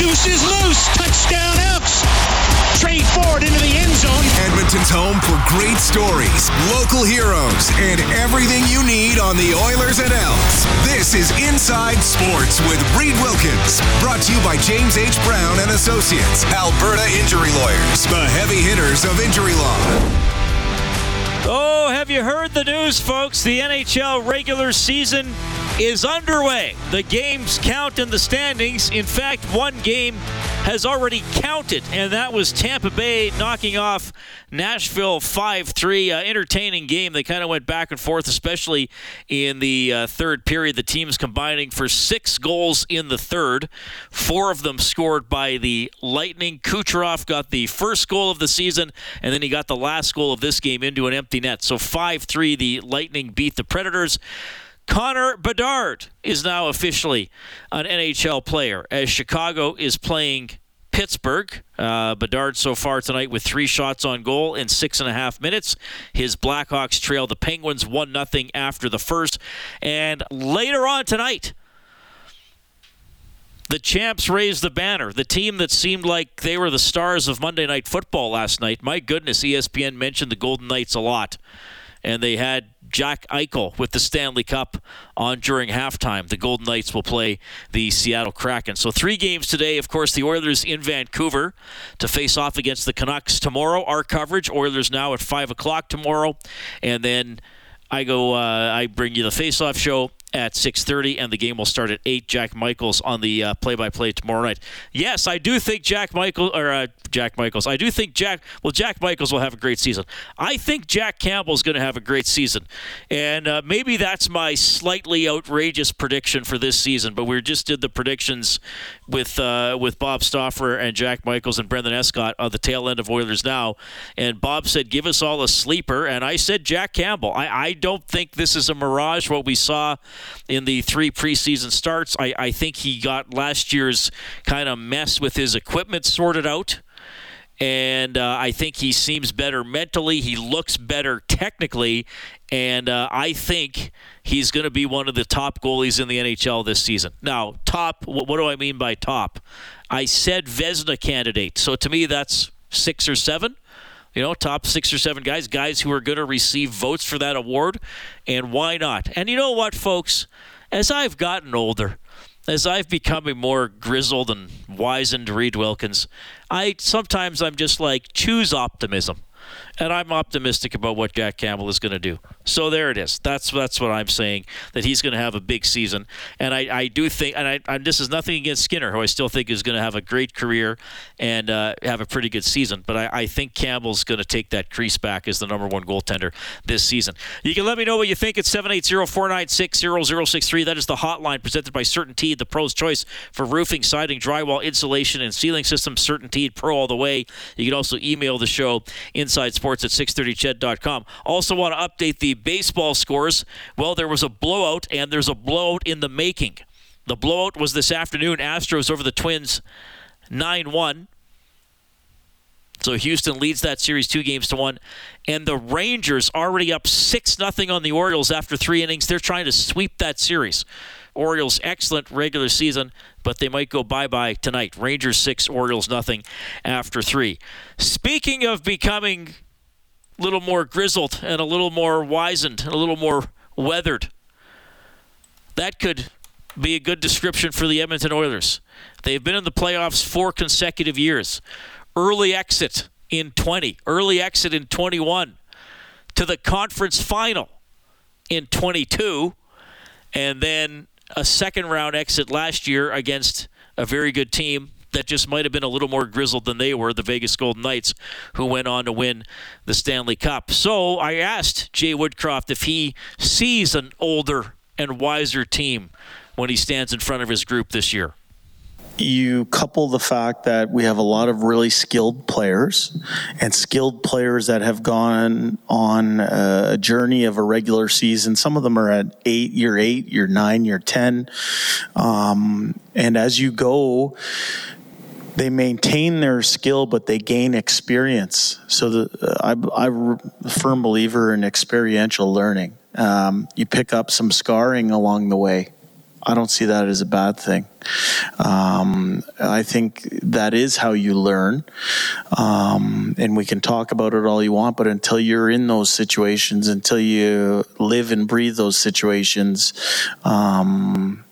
Five. The deuce is loose. Touchdown Elks. Tre Ford into the end zone. Edmonton's home for great stories, local heroes, and everything you need on the Oilers and Elks. This is Inside Sports with Reed Wilkins, brought to you by James H. Brown and Associates, Alberta Injury Lawyers, the heavy hitters of injury law. Oh, have you heard the news, folks? The NHL regular season is underway. The games count in the standings. In fact, one game has already counted, and that was Tampa Bay knocking off Nashville 5 3. Uh, entertaining game. They kind of went back and forth, especially in the uh, third period. The teams combining for six goals in the third. Four of them scored by the Lightning. Kucherov got the first goal of the season, and then he got the last goal of this game into an empty net. So 5 3, the Lightning beat the Predators. Connor Bedard is now officially an NHL player as Chicago is playing Pittsburgh. Uh, Bedard so far tonight with three shots on goal in six and a half minutes. His Blackhawks trail the Penguins 1 0 after the first. And later on tonight, the champs raised the banner. The team that seemed like they were the stars of Monday Night Football last night. My goodness, ESPN mentioned the Golden Knights a lot. And they had Jack Eichel with the Stanley Cup on during halftime. The Golden Knights will play the Seattle Kraken. So three games today. Of course, the Oilers in Vancouver to face off against the Canucks tomorrow. Our coverage: Oilers now at five o'clock tomorrow, and then I go. Uh, I bring you the face-off show at 6:30, and the game will start at eight. Jack Michaels on the uh, play-by-play tomorrow night. Yes, I do think Jack Michael or uh, Jack Michaels. I do think Jack. Well, Jack Michaels will have a great season. I think Jack Campbell is going to have a great season, and uh, maybe that's my slightly outrageous prediction for this season. But we just did the predictions with uh, with Bob Stauffer and Jack Michaels and Brendan Escott on the tail end of Oilers now, and Bob said, "Give us all a sleeper," and I said Jack Campbell. I, I don't think this is a mirage. What we saw in the three preseason starts, I, I think he got last year's kind of mess with his equipment sorted out and uh, I think he seems better mentally. He looks better technically, and uh, I think he's going to be one of the top goalies in the NHL this season. Now, top. What, what do I mean by top? I said Vezina candidate, so to me that's six or seven. You know, top six or seven guys, guys who are going to receive votes for that award, and why not? And you know what, folks? As I've gotten older, as I've become a more grizzled and wizened Reed Wilkins, I sometimes I'm just like choose optimism. And I'm optimistic about what Jack Campbell is going to do. So there it is. That's that's what I'm saying. That he's going to have a big season, and I, I do think, and I, I, this is nothing against Skinner, who I still think is going to have a great career and uh, have a pretty good season. But I, I think Campbell's going to take that crease back as the number one goaltender this season. You can let me know what you think at 780-496-0063. That is the hotline presented by Certainty, the pro's choice for roofing, siding, drywall, insulation, and ceiling systems. Certainty Pro all the way. You can also email the show inside sports at 630ched.com. Also want to update the baseball scores. Well, there was a blowout, and there's a blowout in the making. The blowout was this afternoon. Astros over the Twins 9 1. So Houston leads that series two games to one. And the Rangers already up 6 0 on the Orioles after three innings. They're trying to sweep that series. Orioles excellent regular season, but they might go bye bye tonight. Rangers 6, Orioles nothing after three. Speaking of becoming a little more grizzled and a little more wizened, a little more weathered, that could be a good description for the Edmonton Oilers. They've been in the playoffs four consecutive years. Early exit in 20, early exit in 21, to the conference final in 22, and then a second round exit last year against a very good team, that just might have been a little more grizzled than they were, the Vegas Golden Knights, who went on to win the Stanley Cup. So I asked Jay Woodcroft if he sees an older and wiser team when he stands in front of his group this year you couple the fact that we have a lot of really skilled players and skilled players that have gone on a journey of a regular season. Some of them are at eight, year eight, year nine, year 10. Um, and as you go, they maintain their skill, but they gain experience. So the, I, I'm a firm believer in experiential learning. Um, you pick up some scarring along the way. I don't see that as a bad thing. Um, I think that is how you learn. Um, and we can talk about it all you want, but until you're in those situations, until you live and breathe those situations, um,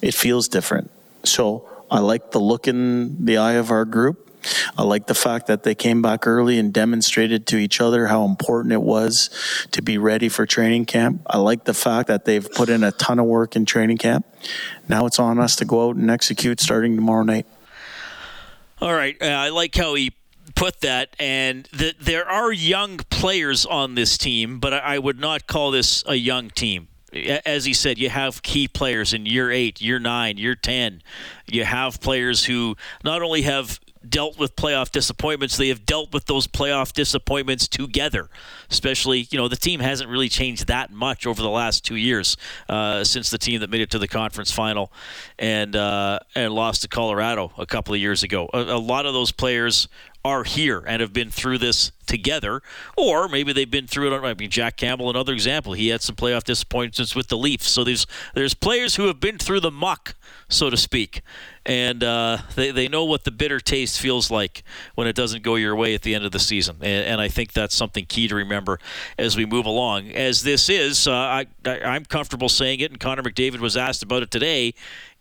it feels different. So I like the look in the eye of our group. I like the fact that they came back early and demonstrated to each other how important it was to be ready for training camp. I like the fact that they've put in a ton of work in training camp. Now it's on us to go out and execute starting tomorrow night. All right. Uh, I like how he put that, and that there are young players on this team, but I would not call this a young team as he said, you have key players in year eight, year nine, year 10. You have players who not only have dealt with playoff disappointments. They have dealt with those playoff disappointments together. Especially, you know, the team hasn't really changed that much over the last two years uh, since the team that made it to the conference final and uh, and lost to Colorado a couple of years ago. A, a lot of those players are here and have been through this together, or maybe they've been through it. I mean, Jack Campbell, another example. He had some playoff disappointments with the Leafs. So there's there's players who have been through the muck, so to speak, and uh, they they know what the bitter taste feels like when it doesn't go your way at the end of the season. And, and I think that's something key to remember as we move along. As this is, uh, I, I I'm comfortable saying it, and Connor McDavid was asked about it today.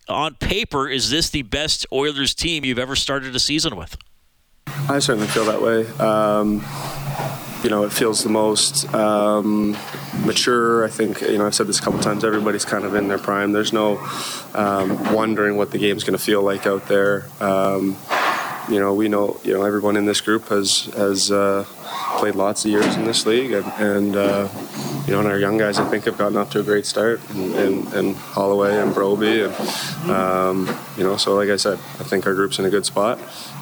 On paper, is this the best Oilers team you've ever started a season with? I certainly feel that way. Um, you know, it feels the most um, mature. I think, you know, I've said this a couple times, everybody's kind of in their prime. There's no um, wondering what the game's going to feel like out there. Um, you know, we know, you know, everyone in this group has, has uh, played lots of years in this league, and, and uh, you know, and our young guys, I think, have gotten off to a great start, and, and, and Holloway and Broby, and um, you know, so like I said, I think our group's in a good spot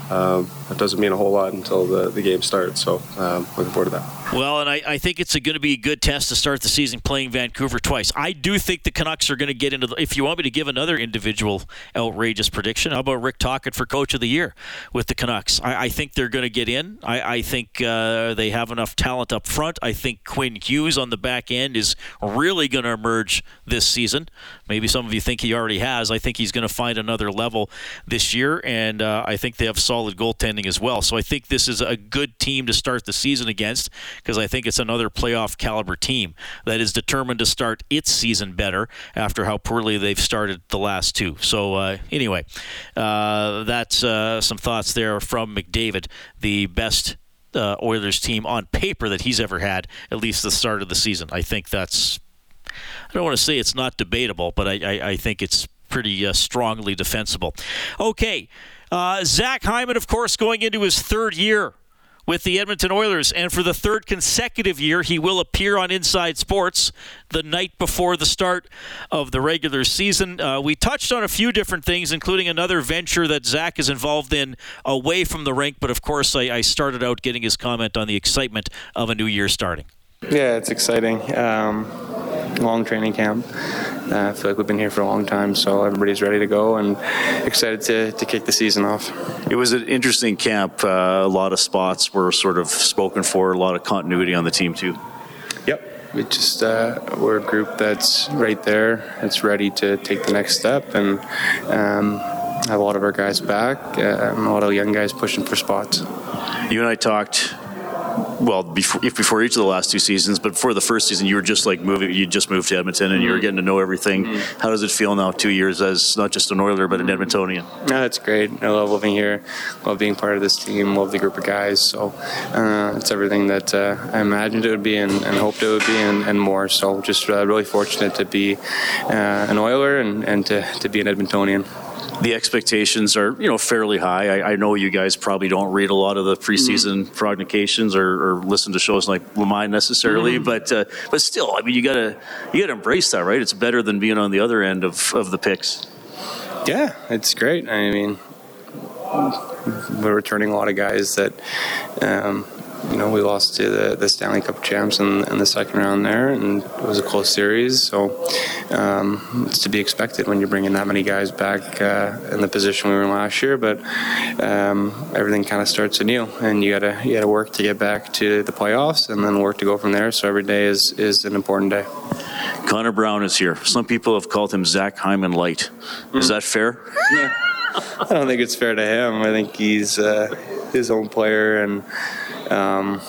um, that doesn't mean a whole lot until the, the game starts. So um, looking forward to that. Well, and I, I think it's going to be a good test to start the season playing Vancouver twice. I do think the Canucks are going to get into the. If you want me to give another individual outrageous prediction, how about Rick Tocchet for Coach of the Year with the Canucks? I, I think they're going to get in. I, I think uh, they have enough talent up front. I think Quinn Hughes on the back end is really going to emerge this season. Maybe some of you think he already has. I think he's going to find another level this year, and uh, I think they have solid goaltending as well. So I think this is a good team to start the season against because I think it's another playoff caliber team that is determined to start its season better after how poorly they've started the last two. So uh, anyway, uh, that's uh, some thoughts there from McDavid, the best uh, Oilers team on paper that he's ever had, at least the start of the season. I think that's I don't want to say it's not debatable, but I, I, I think it's pretty uh, strongly defensible. Okay, uh, Zach Hyman, of course, going into his third year with the Edmonton Oilers, and for the third consecutive year, he will appear on Inside Sports the night before the start of the regular season. Uh, we touched on a few different things, including another venture that Zach is involved in away from the rink. But of course, I, I started out getting his comment on the excitement of a new year starting. Yeah, it's exciting. Um, long training camp. Uh, I feel like we've been here for a long time, so everybody's ready to go and excited to, to kick the season off. It was an interesting camp. Uh, a lot of spots were sort of spoken for, a lot of continuity on the team, too. Yep. We just uh, we're a group that's right there. It's ready to take the next step, and um, have a lot of our guys back. Uh, a lot of young guys pushing for spots. You and I talked well before if before each of the last two seasons, but before the first season, you were just like moving. You just moved to Edmonton, and mm-hmm. you were mm-hmm. getting to know everything. Mm-hmm. How does it feel now, two years as not just an Oiler but an Edmontonian? No, it's great. I love living here. Love being part of this team. Love the group of guys. So uh, it's everything that uh, I imagined it would be and, and hoped it would be, and, and more. So just uh, really fortunate to be uh, an Oiler and, and to, to be an Edmontonian. The expectations are you know fairly high. I, I, know you guys probably don't read a lot of the preseason mm-hmm. prognostications or, or, listen to shows like Lamine necessarily, mm-hmm. but uh, but still, I mean, you gotta you gotta embrace that, right? It's better than being on the other end of, of the picks. Yeah, it's great. I mean, we're returning a lot of guys that. Um, you know, we lost to the, the Stanley Cup champs in, in, the second round there, and it was a close series. So um, it's to be expected when you're bringing that many guys back uh, in the position we were in last year. But um, everything kind of starts anew, and you gotta you gotta work to get back to the playoffs, and then work to go from there. So every day is is an important day. Connor Brown is here. Some people have called him Zach Hyman light. Is mm. that fair? Yeah. I don't think it's fair to him. I think he's uh, his own player and um,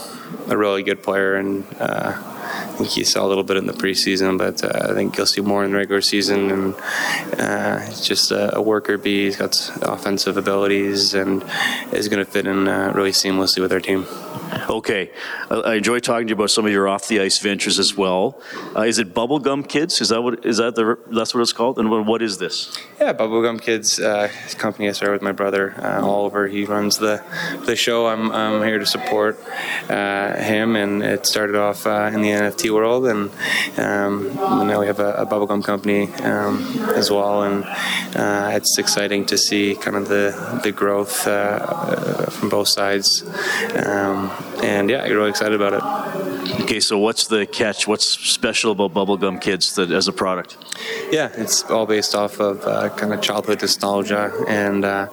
a really good player, and uh, I think you saw a little bit in the preseason, but uh, I think you'll see more in the regular season. And uh, he's just a, a, worker bee. He's got offensive abilities and is going to fit in uh, really seamlessly with our team. Okay, I enjoy talking to you about some of your off the ice ventures as well. Uh, is it Bubblegum Kids? Is that what is that the that's what it's called? And what is this? Yeah, Bubblegum Kids. Uh, company I started with my brother uh, Oliver. He runs the the show. I'm, I'm here to support uh, him, and it started off uh, in the NFT world, and um, now we have a, a bubblegum company um, as well, and uh, it's exciting to see kind of the the growth from both sides. Um, and yeah, I'm really excited about it. Okay, so what's the catch? What's special about Bubblegum Kids that, as a product? Yeah, it's all based off of uh, kind of childhood nostalgia and uh,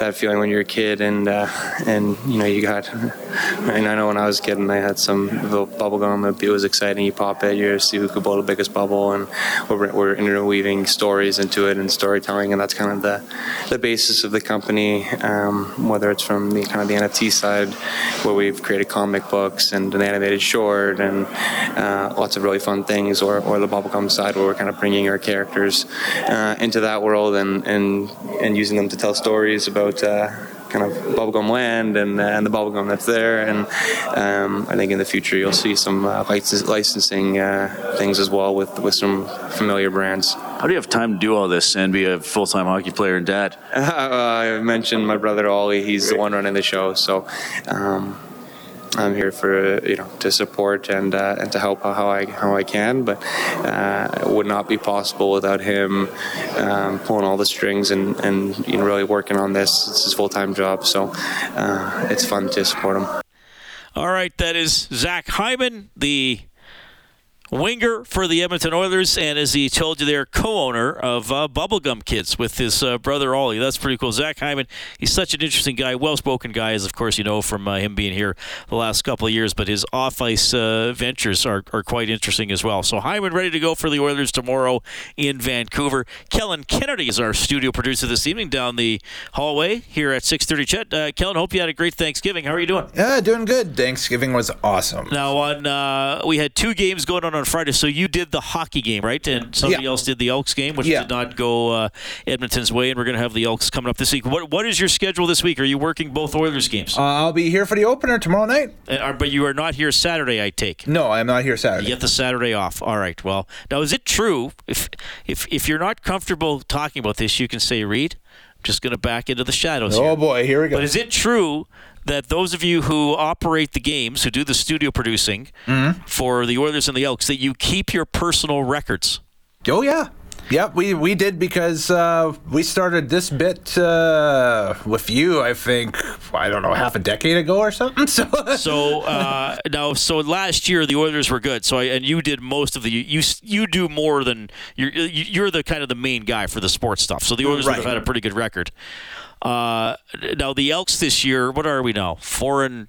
that feeling when you're a kid, and uh, and you know you got. I know when I was a kid and I had some bubblegum, it was exciting. You pop it, you see who could blow the biggest bubble, and we're, we're interweaving stories into it and storytelling, and that's kind of the the basis of the company. Um, whether it's from the kind of the NFT side, where we've created comic books and an animated short and uh, lots of really fun things, or, or the bubblegum side where we're kind of bringing our characters uh, into that world and, and, and using them to tell stories about uh, kind of bubblegum land and, uh, and the bubblegum that's there. And um, I think in the future you'll see some uh, licensing uh, things as well with, with some familiar brands. How do you have time to do all this and be a full time hockey player and dad? I mentioned my brother Ollie, he's the one running the show. So, um, I'm here for you know to support and uh, and to help how I how I can, but uh, it would not be possible without him um, pulling all the strings and and you know really working on this. It's his full time job, so uh, it's fun to support him. All right, that is Zach Hyman, the winger for the Edmonton Oilers, and as he told you, they're co-owner of uh, Bubblegum Kids with his uh, brother Ollie. That's pretty cool. Zach Hyman, he's such an interesting guy, well-spoken guy, as of course you know from uh, him being here the last couple of years. But his off-ice uh, ventures are, are quite interesting as well. So Hyman ready to go for the Oilers tomorrow in Vancouver. Kellen Kennedy is our studio producer this evening down the hallway here at 6:30. CHED, uh, Kellen, hope you had a great Thanksgiving. How are you doing? Yeah, doing good. Thanksgiving was awesome. Now on uh, we had two games going on on Friday. So you did the hockey game, right? And somebody yeah. else did the Elks game, which yeah. did not go uh, Edmonton's way. And we're going to have the Elks coming up this week. What What is your schedule this week? Are you working both Oilers games? Uh, I'll be here for the opener tomorrow night. Uh, but you are not here Saturday, I take. No, I'm not here Saturday. You get the Saturday off. All right. Well, now is it true? If if if you're not comfortable talking about this, you can say, "Reed." I'm just going to back into the shadows. Oh here. boy, here we go. But is it true that those of you who operate the games, who do the studio producing mm-hmm. for the Oilers and the Elks, that you keep your personal records. Oh yeah. Yep, we, we did because uh, we started this bit uh, with you. I think I don't know half a decade ago or something. So, so uh, now, so last year the Oilers were good. So I, and you did most of the you you do more than you're you're the kind of the main guy for the sports stuff. So the Oilers right. have had a pretty good record. Uh, now the Elks this year, what are we now? Four and.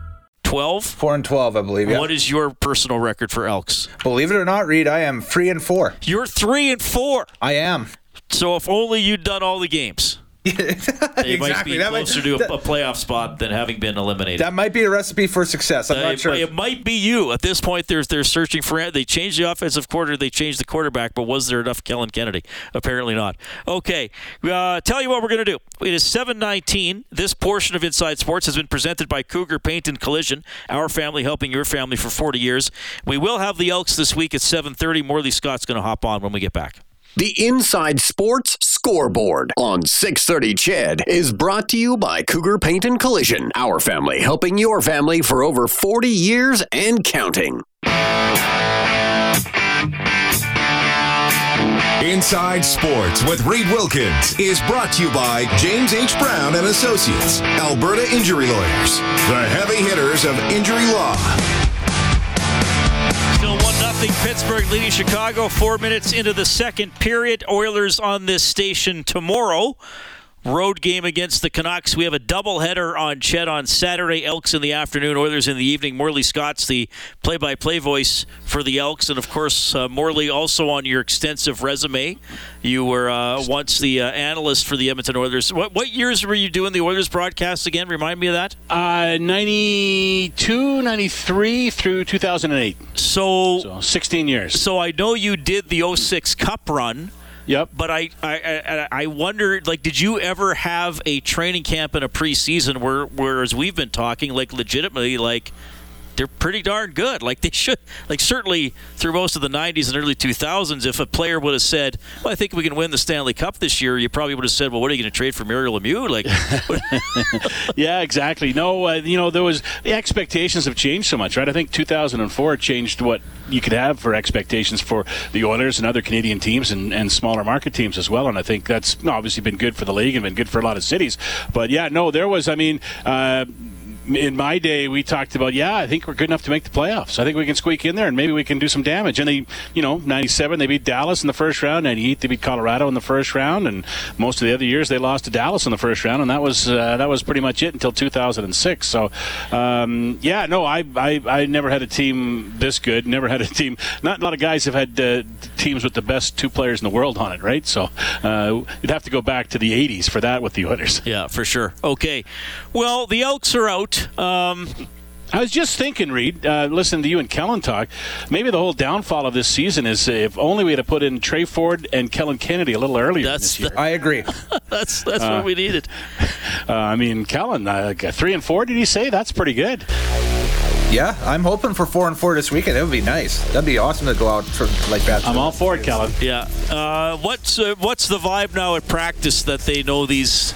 12? 4 and 12, I believe. Yeah. What is your personal record for Elks? Believe it or not, Reed, I am 3 and 4. You're 3 and 4. I am. So if only you'd done all the games. They might Exactly. be That might- closer to that- a, a playoff spot than having been eliminated. That might be a recipe for success. I'm Uh, not it, sure. it might be you. At this point, they're, they're searching for. They changed the offensive quarter. They changed the quarterback, but was there enough Kellen Kennedy? Apparently not. Okay. Uh, tell you what we're going to do. It is 719. This portion of Inside Sports has been presented by Cougar Paint and Collision, our family helping your family for 40 years. We will have the Elks this week at 730. Morley Scott's going to hop on when we get back. The Inside Sports Scoreboard on 630 CHED is brought to you by Cougar Paint and Collision, our family helping your family for over 40 years and counting. Inside Sports with Reed Wilkins is brought to you by James H. Brown and Associates, Alberta Injury Lawyers, the heavy hitters of injury law. Still 1 nothing. Pittsburgh leading Chicago. Four minutes into the second period. Oilers on this station tomorrow. Road game against the Canucks. We have a doubleheader on CHED on Saturday. Elks in the afternoon, Oilers in the evening. Morley Scott's the play-by-play voice for the Elks, and of course, uh, Morley also on your extensive resume. You were uh, once the uh, analyst for the Edmonton Oilers. What, what years were you doing the Oilers broadcast again? Remind me of that. Uh, 92, 93 through 2008. So, so 16 years. So I know you did the 06 Cup run. Yep. But I, I, I, wonder, like, did you ever have a training camp in a preseason where, whereas we've been talking, like, legitimately, like, they're pretty darn good. Like they should, like certainly through most of the '90s and early 2000s, if a player would have said, "Well, I think we can win the Stanley Cup this year," you probably would have said, "Well, what are you going to trade for Mario Lemieux?" Like, yeah, exactly. No, uh, you know, there was the expectations have changed so much, right? I think 2004 changed what you could have for expectations for the Oilers and other Canadian teams and, and smaller market teams as well. And I think that's obviously been good for the league and been good for a lot of cities. But yeah, no, there was. I mean. Uh, in my day, we talked about, yeah, I think we're good enough to make the playoffs. I think we can squeak in there and maybe we can do some damage. And they, you know, 97, they beat Dallas in the first round. 98, they beat Colorado in the first round. And most of the other years, they lost to Dallas in the first round. And that was uh, that was pretty much it until 2006. So, um, yeah, no, I, I, I never had a team this good. Never had a team. Not a lot of guys have had uh, teams with the best two players in the world on it, right? So uh, you'd have to go back to the 80s for that with the Oilers. Yeah, for sure. Okay. Well, the Elks are out. Um, I was just thinking, Reed, uh, listening to you and Kellen talk, maybe the whole downfall of this season is if only we had put in Tre Ford and Kellen Kennedy a little earlier That's this year. I agree. that's that's Uh, what we needed. Uh, I mean, Kellen, uh, three and four, did he say? That's pretty good. Yeah, I'm hoping for four and four this weekend. It would be nice. That'd be awesome to go out for, like that. I'm all for it, Kellen. Yeah. Uh, what's uh, what's the vibe now at practice that they know these,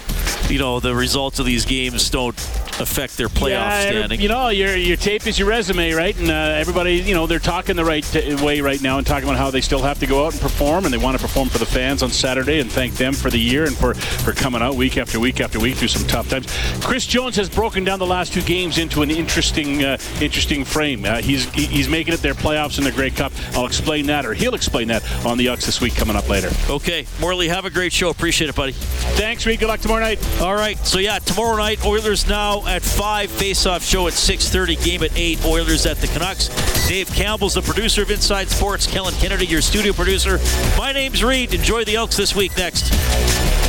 you know, the results of these games don't affect their playoff yeah, standing? You know, your your tape is your resume, right? And uh, everybody, you know, they're talking the right t- way right now and talking about how they still have to go out and perform, and they want to perform for the fans on Saturday and thank them for the year and for for coming out week after week after week through some tough times. Chris Jones has broken down the last two games into an interesting uh, interesting frame. Uh, he's he's making it their playoffs in the Grey Cup. I'll explain that, or he'll explain that on the Elks this week coming up later. Okay, Morley, have a great show. Appreciate it, buddy. Thanks, Reed. Good luck tomorrow night. All right. So yeah, tomorrow night, Oilers now at five. Face-off show at 6:30. Game at eight. Oilers at the Canucks. Dave Campbell's the producer of Inside Sports. Kellen Kennedy, your studio producer. My name's Reed. Enjoy the Elks this week. Next.